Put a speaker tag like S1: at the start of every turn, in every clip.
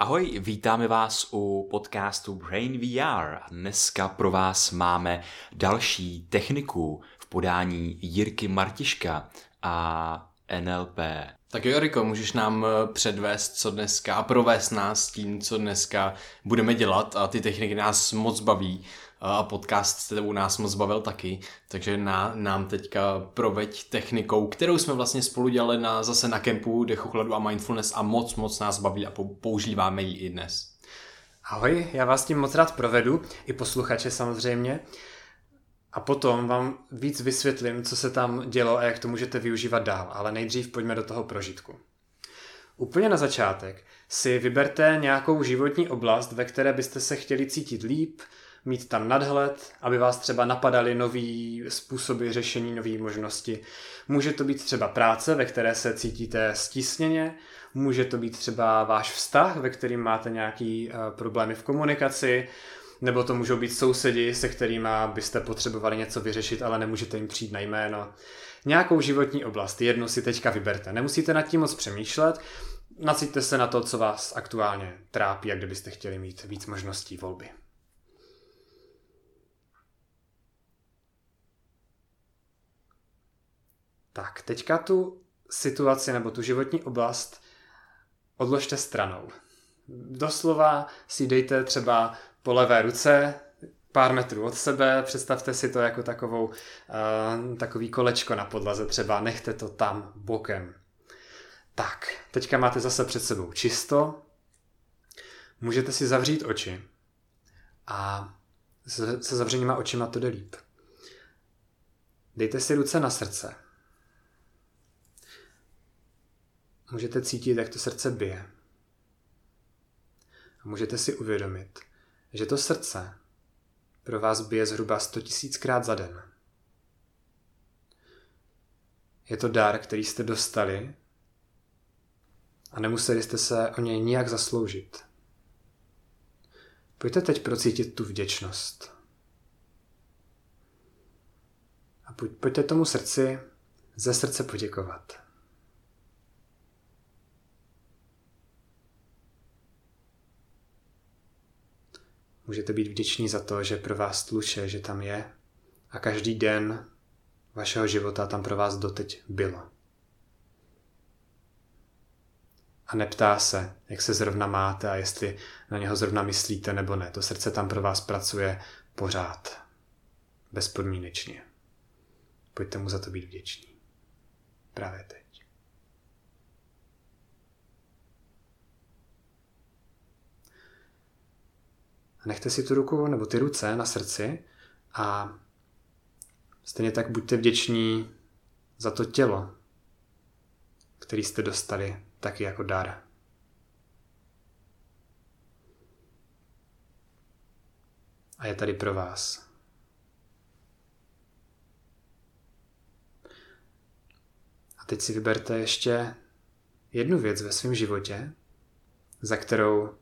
S1: Ahoj, vítáme vás u podcastu Brain VR. Dneska pro vás máme další techniku v podání Jirky Martiška a NLP.
S2: Tak jo, Riko, můžeš nám eh, předvést, co dneska, a provést nás tím, co dneska budeme dělat a ty techniky nás moc baví a podcast s tebou nás moc bavil taky, takže na, nám teďka proveď technikou, kterou jsme vlastně spolu dělali na, zase na kempu decochladu a mindfulness a moc, moc nás baví a používáme ji i dnes.
S3: Ahoj, já vás tím moc rád provedu, i posluchače samozřejmě. A potom vám víc vysvětlím, co se tam dělo a jak to můžete využívat dál, ale nejdřív pojďme do toho prožitku. Úplně na začátek si vyberte nějakou životní oblast, ve které byste se chtěli cítit líp, mít tam nadhled, aby vás třeba napadaly nový způsoby řešení, nové možnosti. Může to být třeba práce, ve které se cítíte stísněně, může to být třeba váš vztah, ve kterým máte nějaký uh, problémy v komunikaci, nebo to můžou být sousedi, se kterými byste potřebovali něco vyřešit, ale nemůžete jim přijít na jméno. Nějakou životní oblast, jednu si teďka vyberte. Nemusíte nad tím moc přemýšlet, nacíte se na to, co vás aktuálně trápí a kde byste chtěli mít víc možností volby. Tak, teďka tu situaci nebo tu životní oblast odložte stranou. Doslova si dejte třeba po levé ruce, pár metrů od sebe, představte si to jako takovou, uh, takový kolečko na podlaze třeba, nechte to tam bokem. Tak, teďka máte zase před sebou čisto, můžete si zavřít oči a se, zavřenýma očima to jde líp. Dejte si ruce na srdce můžete cítit, jak to srdce bije. A můžete si uvědomit, že to srdce pro vás bije zhruba 100 tisíckrát za den. Je to dar, který jste dostali a nemuseli jste se o něj nijak zasloužit. Pojďte teď procítit tu vděčnost. A pojďte tomu srdci ze srdce poděkovat. Můžete být vděční za to, že pro vás tluče, že tam je a každý den vašeho života tam pro vás doteď bylo. A neptá se, jak se zrovna máte a jestli na něho zrovna myslíte nebo ne. To srdce tam pro vás pracuje pořád. Bezpodmínečně. Pojďte mu za to být vděční. Právě teď. Nechte si tu ruku nebo ty ruce na srdci a stejně tak buďte vděční za to tělo, který jste dostali taky jako dar. A je tady pro vás. A teď si vyberte ještě jednu věc ve svém životě, za kterou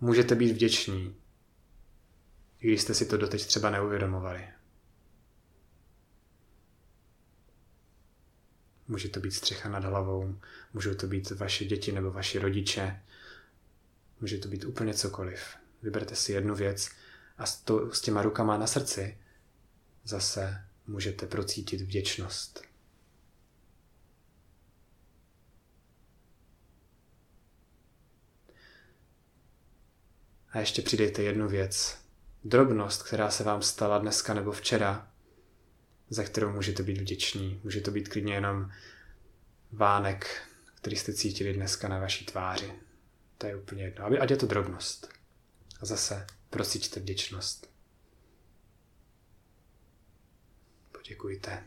S3: můžete být vděční i když jste si to doteď třeba neuvědomovali. Může to být střecha nad hlavou, můžou to být vaše děti nebo vaši rodiče, může to být úplně cokoliv. Vyberte si jednu věc a s, to, s těma rukama na srdci zase můžete procítit vděčnost. A ještě přidejte jednu věc, drobnost, která se vám stala dneska nebo včera, za kterou můžete být vděční. Může to být klidně jenom vánek, který jste cítili dneska na vaší tváři. To je úplně jedno. Ať je to drobnost. A zase prosíčte vděčnost. Poděkujte.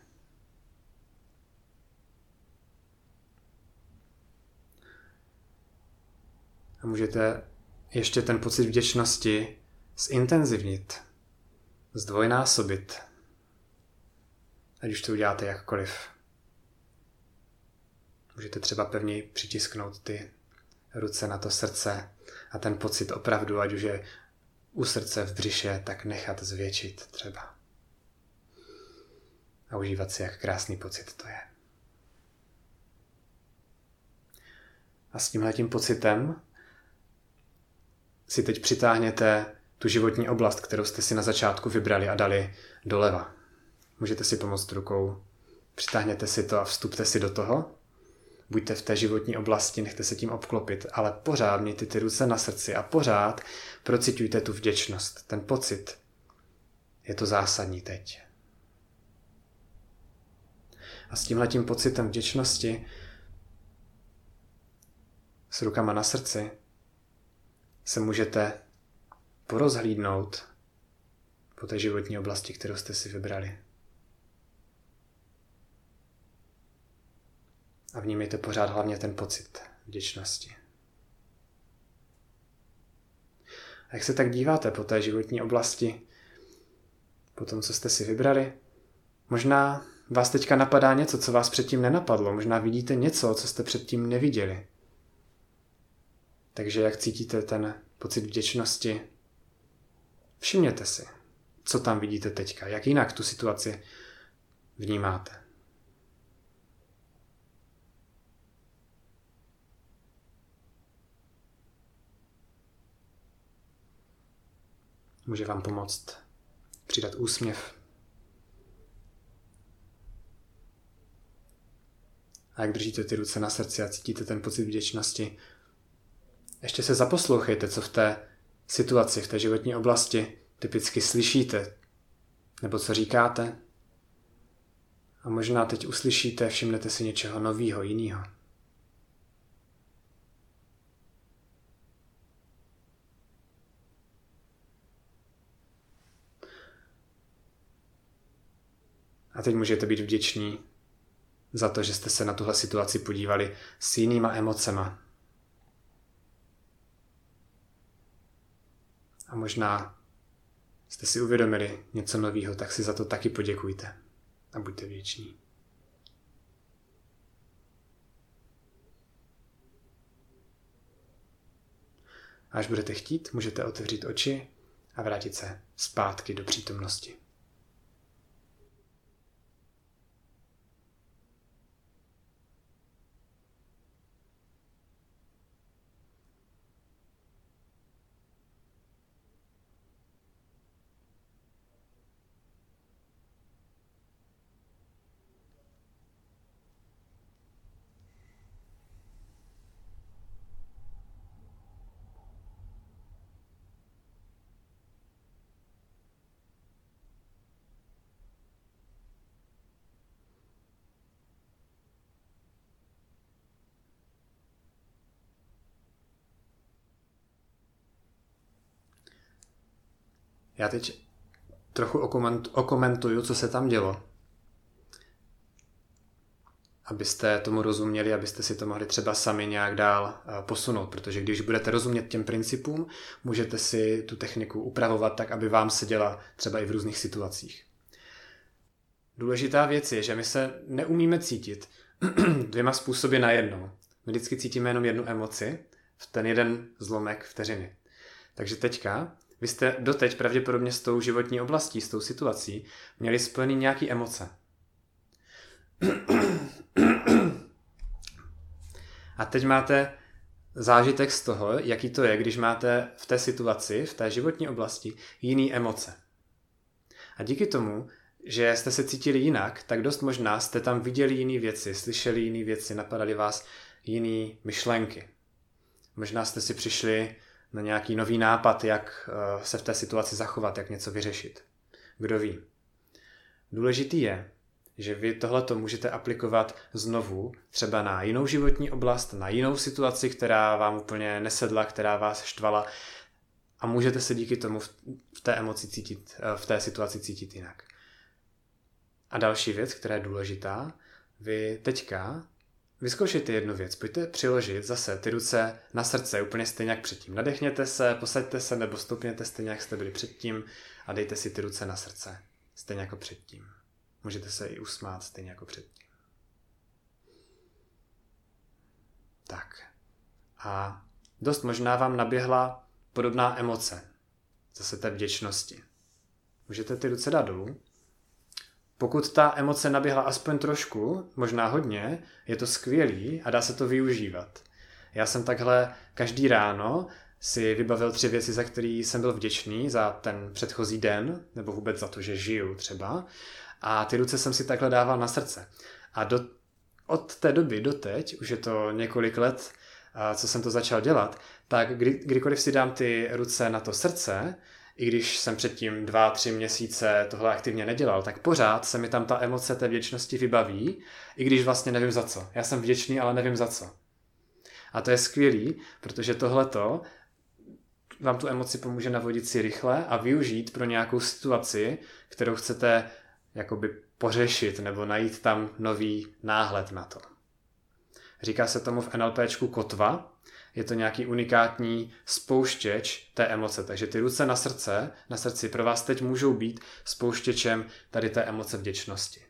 S3: A můžete ještě ten pocit vděčnosti zintenzivnit, zdvojnásobit, ať už to uděláte jakkoliv. Můžete třeba pevně přitisknout ty ruce na to srdce a ten pocit opravdu, ať už je u srdce v břiše, tak nechat zvětšit třeba. A užívat si, jak krásný pocit to je. A s tímhletím pocitem si teď přitáhněte tu životní oblast, kterou jste si na začátku vybrali a dali doleva. Můžete si pomoct rukou. Přitáhněte si to a vstupte si do toho. Buďte v té životní oblasti, nechte se tím obklopit, ale pořád mějte ty ruce na srdci a pořád procitujte tu vděčnost, ten pocit. Je to zásadní teď. A s tímhletím pocitem vděčnosti s rukama na srdci se můžete porozhlídnout po té životní oblasti, kterou jste si vybrali. A vnímejte pořád hlavně ten pocit vděčnosti. A jak se tak díváte po té životní oblasti, po tom, co jste si vybrali, možná vás teďka napadá něco, co vás předtím nenapadlo, možná vidíte něco, co jste předtím neviděli. Takže jak cítíte ten pocit vděčnosti, všimněte si, co tam vidíte teďka, jak jinak tu situaci vnímáte. Může vám pomoct přidat úsměv. A jak držíte ty ruce na srdci a cítíte ten pocit vděčnosti, ještě se zaposlouchejte, co v té situaci, v té životní oblasti typicky slyšíte, nebo co říkáte. A možná teď uslyšíte, všimnete si něčeho nového, jiného. A teď můžete být vděční za to, že jste se na tuhle situaci podívali s jinýma emocema. A možná jste si uvědomili něco nového, tak si za to taky poděkujte a buďte vděční. Až budete chtít, můžete otevřít oči a vrátit se zpátky do přítomnosti. Já teď trochu okoment, okomentuju, co se tam dělo. Abyste tomu rozuměli, abyste si to mohli třeba sami nějak dál eh, posunout, protože když budete rozumět těm principům, můžete si tu techniku upravovat tak, aby vám seděla třeba i v různých situacích. Důležitá věc je, že my se neumíme cítit dvěma způsoby najednou. My vždycky cítíme jenom jednu emoci v ten jeden zlomek vteřiny. Takže teďka vy jste doteď pravděpodobně s tou životní oblastí, s tou situací, měli spojený nějaký emoce. A teď máte zážitek z toho, jaký to je, když máte v té situaci, v té životní oblasti jiný emoce. A díky tomu, že jste se cítili jinak, tak dost možná jste tam viděli jiné věci, slyšeli jiné věci, napadaly vás jiné myšlenky. Možná jste si přišli na nějaký nový nápad, jak eh, se v té situaci zachovat, jak něco vyřešit. Kdo ví. Důležitý je, že vy tohleto můžete aplikovat znovu třeba na jinou životní oblast, na jinou situaci, která vám úplně nesedla, která vás štvala a můžete se díky tomu v té emoci cítit, eh, v té situaci cítit jinak. A další věc, která je důležitá, vy teďka Vyzkoušejte jednu věc, pojďte přiložit zase ty ruce na srdce úplně stejně jak předtím. Nadechněte se, posaďte se nebo stupněte stejně jak jste byli předtím a dejte si ty ruce na srdce stejně jako předtím. Můžete se i usmát stejně jako předtím. Tak. A dost možná vám naběhla podobná emoce. Zase té vděčnosti. Můžete ty ruce dát dolů pokud ta emoce naběhla aspoň trošku, možná hodně, je to skvělý a dá se to využívat. Já jsem takhle každý ráno si vybavil tři věci, za které jsem byl vděčný za ten předchozí den, nebo vůbec za to, že žiju třeba. A ty ruce jsem si takhle dával na srdce. A do, od té doby do teď, už je to několik let, co jsem to začal dělat, tak kdy, kdykoliv si dám ty ruce na to srdce, i když jsem předtím dva, tři měsíce tohle aktivně nedělal, tak pořád se mi tam ta emoce té vděčnosti vybaví, i když vlastně nevím za co. Já jsem vděčný, ale nevím za co. A to je skvělý, protože tohleto vám tu emoci pomůže navodit si rychle a využít pro nějakou situaci, kterou chcete jakoby pořešit nebo najít tam nový náhled na to. Říká se tomu v NLPčku kotva, je to nějaký unikátní spouštěč té emoce. Takže ty ruce na srdce, na srdci pro vás teď můžou být spouštěčem tady té emoce vděčnosti.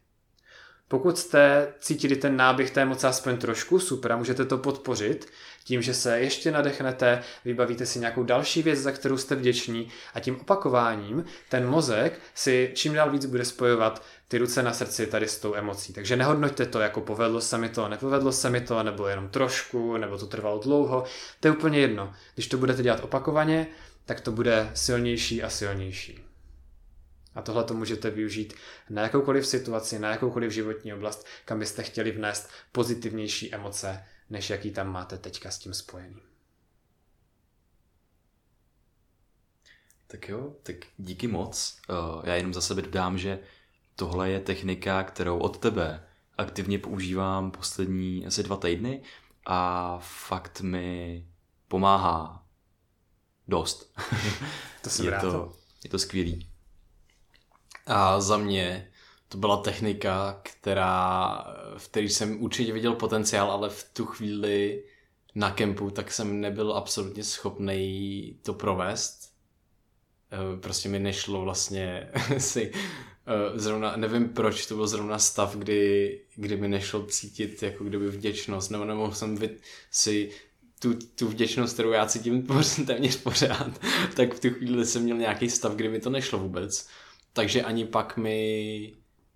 S3: Pokud jste cítili ten náběh té emoce aspoň trošku, super, můžete to podpořit tím, že se ještě nadechnete, vybavíte si nějakou další věc, za kterou jste vděční a tím opakováním ten mozek si čím dál víc bude spojovat ty ruce na srdci tady s tou emocí. Takže nehodnoťte to jako povedlo se mi to, nepovedlo se mi to, nebo jenom trošku, nebo to trvalo dlouho. To je úplně jedno. Když to budete dělat opakovaně, tak to bude silnější a silnější. A tohle to můžete využít na jakoukoliv situaci, na jakoukoliv životní oblast, kam byste chtěli vnést pozitivnější emoce, než jaký tam máte teďka s tím spojený.
S1: Tak jo, tak díky moc. Eh, já jenom za sebe dodám, že tohle je technika, kterou od tebe aktivně používám poslední asi dva týdny a fakt mi pomáhá dost.
S3: To jsem
S1: je
S3: rád.
S1: to, je to skvělý.
S2: A za mě to byla technika, která, v které jsem určitě viděl potenciál, ale v tu chvíli na kempu, tak jsem nebyl absolutně schopný to provést. Eh, Prostě mi nešlo vlastně si zrovna, nevím proč, to byl zrovna stav, kdy, kdy mi nešlo cítit jako kdyby vděčnost, nebo nemohl jsem vy, si tu, tu vděčnost, kterou já cítím téměř pořád, tak v tu chvíli jsem měl nějaký stav, kdy mi to nešlo vůbec. Takže ani pak mi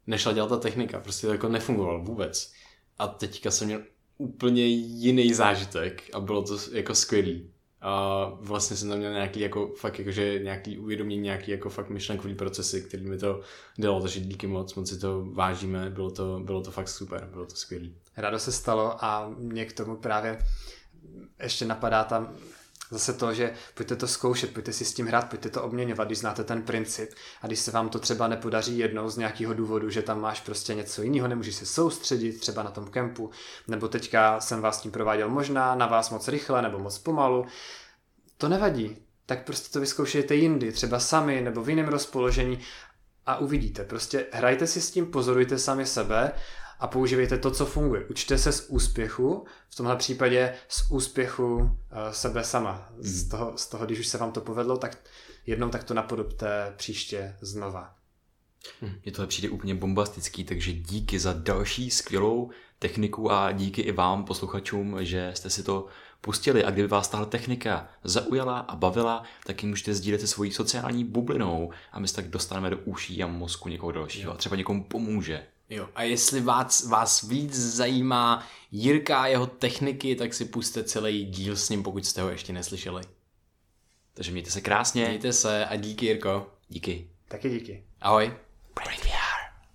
S2: nešla dělat ta technika, prostě to jako nefungovalo vůbec. A teďka jsem měl úplně jiný zážitek a bylo to jako skvělý. A vlastně jsem tam měl nějaký jako fakt jakože nějaký uvědomění, nějaký jako fakt myšlenkový procesy, který mi to dělalo, takže díky moc, moc si to vážíme, bylo to, bylo to fakt super, bylo to skvělý.
S3: Rádo se stalo a mě k tomu právě ještě napadá tam zase to, že pojďte to zkoušet, pojďte si s tím hrát, pojďte to obměňovat, když znáte ten princip. A když se vám to třeba nepodaří jednou z nějakého důvodu, že tam máš prostě něco jiného, nemůžeš se soustředit třeba na tom kempu, nebo teďka jsem vás tím prováděl možná na vás moc rychle nebo moc pomalu, to nevadí, tak prostě to vyzkoušejte jindy, třeba sami nebo v jiném rozpoložení a uvidíte. Prostě hrajte si s tím, pozorujte sami sebe a používejte to, co funguje. Učte se z úspěchu, v tomhle případě z úspěchu uh, sebe sama. Z, toho, z toho, když už se vám to povedlo, tak jednou tak to napodobte příště znova.
S1: Mně tohle přijde úplně bombastický, takže díky za další skvělou techniku a díky i vám, posluchačům, že jste si to pustili a kdyby vás tahle technika zaujala a bavila, tak ji můžete sdílet se svojí sociální bublinou a my se tak dostaneme do uší a mozku někoho dalšího a třeba někomu pomůže.
S2: Jo, a jestli vás, vás víc zajímá Jirka a jeho techniky, tak si puste celý díl s ním, pokud jste ho ještě neslyšeli.
S1: Takže mějte se krásně.
S2: Mějte se a díky Jirko.
S1: Díky.
S3: Taky díky.
S2: Ahoj.
S1: Brain